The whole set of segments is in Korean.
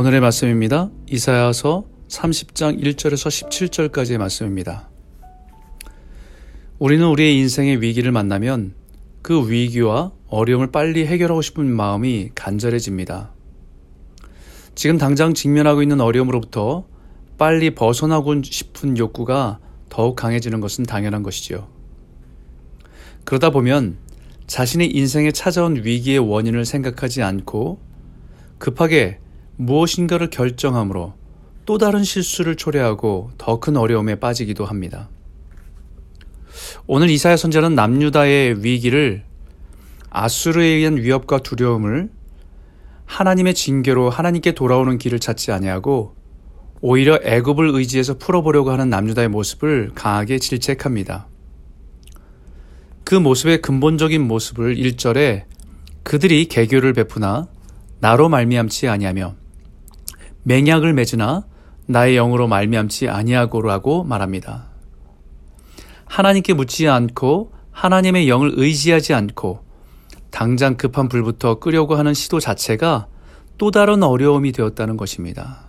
오늘의 말씀입니다. 이사야서 30장 1절에서 17절까지의 말씀입니다. 우리는 우리의 인생의 위기를 만나면 그 위기와 어려움을 빨리 해결하고 싶은 마음이 간절해집니다. 지금 당장 직면하고 있는 어려움으로부터 빨리 벗어나고 싶은 욕구가 더욱 강해지는 것은 당연한 것이지요. 그러다 보면 자신의 인생에 찾아온 위기의 원인을 생각하지 않고 급하게 무엇인가를 결정함으로 또 다른 실수를 초래하고 더 큰 어려움에 빠지기도 합니다. 오늘 이사야 선자는 남유다의 위기를 아수르에 의한 위협과 두려움을 하나님의 징계로 하나님께 돌아오는 길을 찾지 아니하고 오히려 애굽을 의지해서 풀어보려고 하는 남유다의 모습을 강하게 질책합니다. 그 모습의 근본적인 모습을 1절에 그들이 개교를 베푸나 나로 말미암지 아니하며 맹약을 맺으나 나의 영으로 말미암지 아니하고라고 말합니다. 하나님께 묻지 않고 하나님의 영을 의지하지 않고 당장 급한 불부터 끄려고 하는 시도 자체가 또 다른 어려움이 되었다는 것입니다.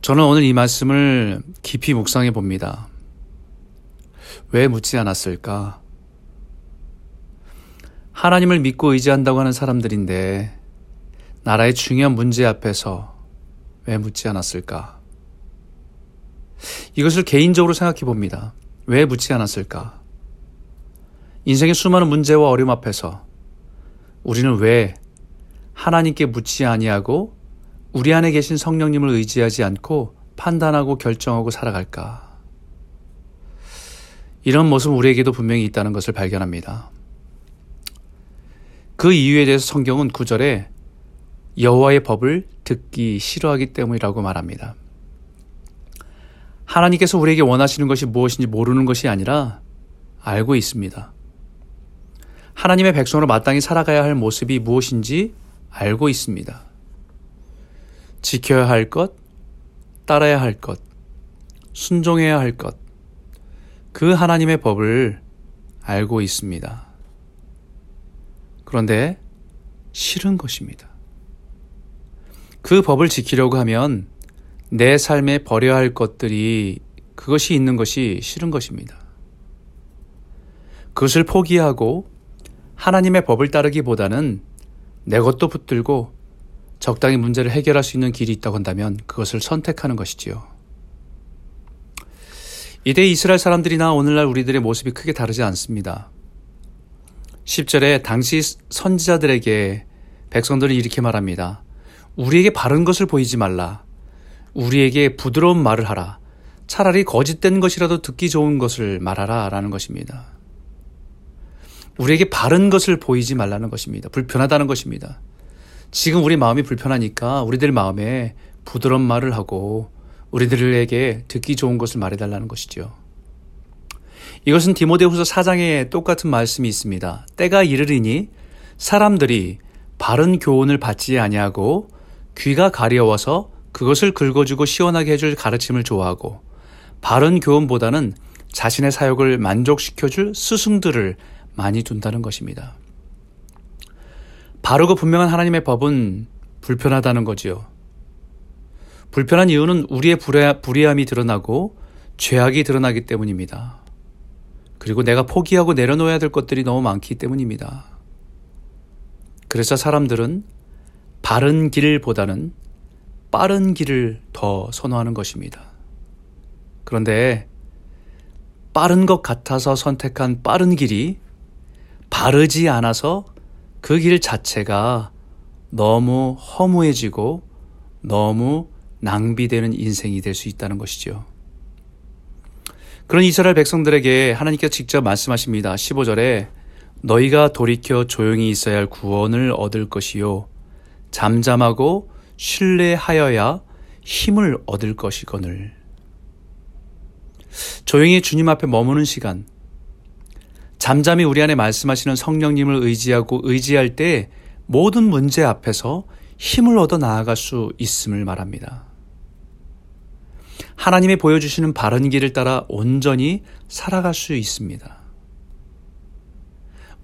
저는 오늘 이 말씀을 깊이 묵상해 봅니다. 왜 묻지 않았을까? 하나님을 믿고 의지한다고 하는 사람들인데 나라의 중요한 문제 앞에서 왜 묻지 않았을까? 이것을 개인적으로 생각해 봅니다. 왜 묻지 않았을까? 인생의 수많은 문제와 어려움 앞에서 우리는 왜 하나님께 묻지 아니하고 우리 안에 계신 성령님을 의지하지 않고 판단하고 결정하고 살아갈까? 이런 모습 우리에게도 분명히 있다는 것을 발견합니다. 그 이유에 대해서 성경은 구절에 여호와의 법을 듣기 싫어하기 때문이라고 말합니다. 하나님께서 우리에게 원하시는 것이 무엇인지 모르는 것이 아니라 알고 있습니다. 하나님의 백성으로 마땅히 살아가야 할 모습이 무엇인지 알고 있습니다. 지켜야 할 것, 따라야 할 것, 순종해야 할 것, 그 하나님의 법을 알고 있습니다. 그런데 싫은 것입니다. 그 법을 지키려고 하면 내 삶에 버려야 할 것들이 그것이 있는 것이 싫은 것입니다. 그것을 포기하고 하나님의 법을 따르기보다는 내 것도 붙들고 적당히 문제를 해결할 수 있는 길이 있다고 한다면 그것을 선택하는 것이지요. 이때 이스라엘 사람들이나 오늘날 우리들의 모습이 크게 다르지 않습니다. 10절에 당시 선지자들에게 백성들은 이렇게 말합니다. 우리에게 바른 것을 보이지 말라. 우리에게 부드러운 말을 하라. 차라리 거짓된 것이라도 듣기 좋은 것을 말하라. 라는 것입니다. 우리에게 바른 것을 보이지 말라는 것입니다. 불편하다는 것입니다. 지금 우리 마음이 불편하니까 우리들 마음에 부드러운 말을 하고 우리들에게 듣기 좋은 것을 말해달라는 것이죠. 이것은 디모데후서 4장에 똑같은 말씀이 있습니다. 때가 이르리니 사람들이 바른 교훈을 받지 아니하고 귀가 가려워서 그것을 긁어주고 시원하게 해줄 가르침을 좋아하고 바른 교훈보다는 자신의 사역을 만족시켜줄 스승들을 많이 둔다는 것입니다. 바르고 분명한 하나님의 법은 불편하다는 거지요. 불편한 이유는 우리의 불의함이 드러나고 죄악이 드러나기 때문입니다. 그리고 내가 포기하고 내려놓아야 될 것들이 너무 많기 때문입니다. 그래서 사람들은 바른 길보다는 빠른 길을 더 선호하는 것입니다. 그런데 빠른 것 같아서 선택한 빠른 길이 바르지 않아서 그 길 자체가 너무 허무해지고 너무 낭비되는 인생이 될 수 있다는 것이죠. 그런 이스라엘 백성들에게 하나님께서 직접 말씀하십니다. 15절에 너희가 돌이켜 조용히 있어야 할 구원을 얻을 것이요. 잠잠하고 신뢰하여야 힘을 얻을 것이거늘. 조용히 주님 앞에 머무는 시간, 잠잠히 우리 안에 말씀하시는 성령님을 의지하고 의지할 때 모든 문제 앞에서 힘을 얻어 나아갈 수 있음을 말합니다. 하나님의 보여주시는 바른 길을 따라 온전히 살아갈 수 있습니다.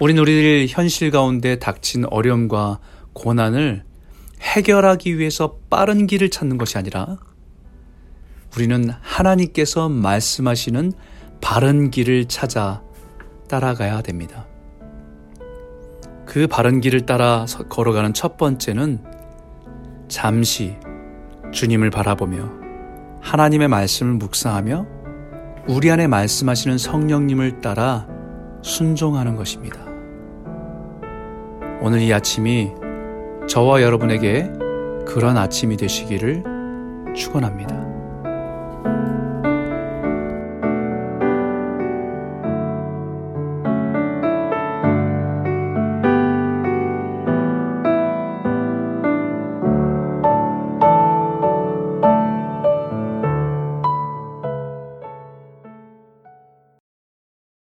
우린 우리들 현실 가운데 닥친 어려움과 고난을 해결하기 위해서 빠른 길을 찾는 것이 아니라 우리는 하나님께서 말씀하시는 바른 길을 찾아 따라가야 됩니다. 그 바른 길을 따라 걸어가는 첫 번째는 잠시 주님을 바라보며 하나님의 말씀을 묵상하며 우리 안에 말씀하시는 성령님을 따라 순종하는 것입니다. 오늘 이 아침이 저와 여러분에게 그런 아침이 되시기를 축원합니다.